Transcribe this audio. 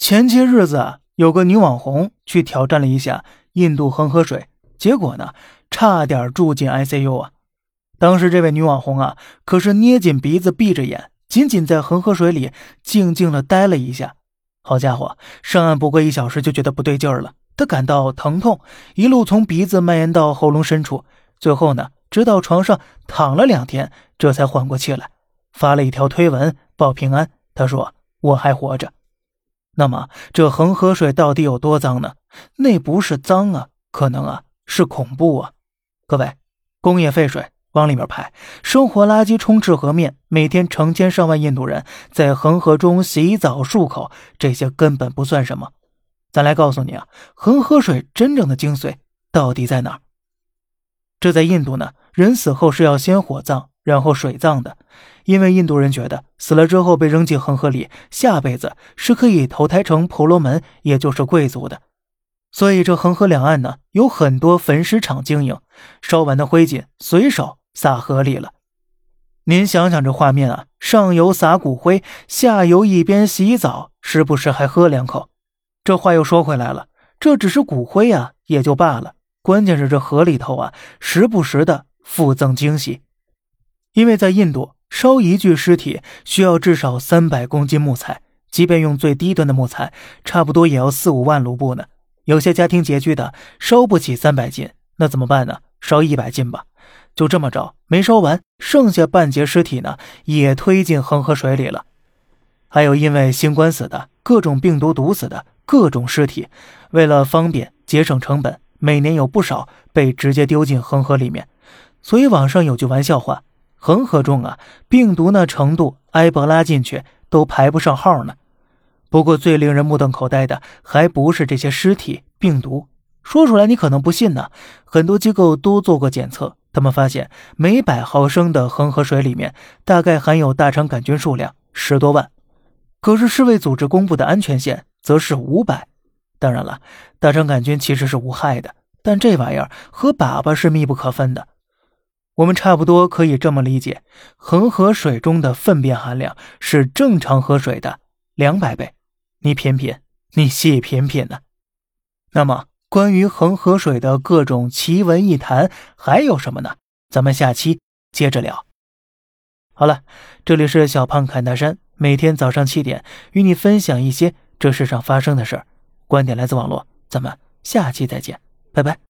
前些日子有个女网红去挑战了一下印度恒河水，结果呢，差点住进 ICU 啊！当时这位女网红啊，可是捏紧鼻子，闭着眼，仅仅在恒河水里静静的待了一下。好家伙，上岸不过一小时就觉得不对劲儿了，她感到疼痛，一路从鼻子蔓延到喉咙深处，最后呢，直到床上躺了两天，这才缓过气来，发了一条推文报平安。她说：“我还活着。”那么这恒河水到底有多脏呢？那不是脏啊，可能啊是恐怖啊！各位，工业废水往里面排，生活垃圾充斥河面，每天成千上万印度人在恒河中洗澡漱口，这些根本不算什么。咱来告诉你啊，恒河水真正的精髓到底在哪儿？这在印度呢，人死后是要先火葬。然后水葬的，因为印度人觉得死了之后被扔进恒河里，下辈子是可以投胎成婆罗门，也就是贵族的。所以这恒河两岸呢，有很多焚尸场经营，烧完的灰烬随手撒河里了。您想想这画面啊，上游撒骨灰，下游一边洗澡，时不时还喝两口。这话又说回来了，这只是骨灰啊，也就罢了，关键是这河里头啊，时不时的附赠惊喜。因为在印度烧一具尸体需要至少三百公斤木材，即便用最低端的木材，差不多也要四五万卢布呢。有些家庭拮据的烧不起三百斤，那怎么办呢？烧一百斤吧。就这么着，没烧完，剩下半截尸体呢，也推进恒河水里了。还有因为新冠死的，各种病毒毒死的各种尸体，为了方便节省成本，每年有不少被直接丢进恒河里面。所以网上有句玩笑话。恒河中啊，病毒那程度，埃博拉进去都排不上号呢。不过最令人目瞪口呆的，还不是这些尸体病毒。说出来你可能不信呢。很多机构都做过检测，他们发现每百毫升的恒河水里面，大概含有大肠杆菌数量十多万。可是世卫组织公布的安全线则是五百。当然了，大肠杆菌其实是无害的，但这玩意儿和粑粑是密不可分的。我们差不多可以这么理解：恒河水中的粪便含量是正常河水的两百倍。你品品，你细品品呢。那么，关于恒河水的各种奇闻异谈还有什么呢？咱们下期接着聊。好了，这里是小胖侃大山，每天早上七点与你分享一些这世上发生的事儿。观点来自网络，咱们下期再见，拜拜。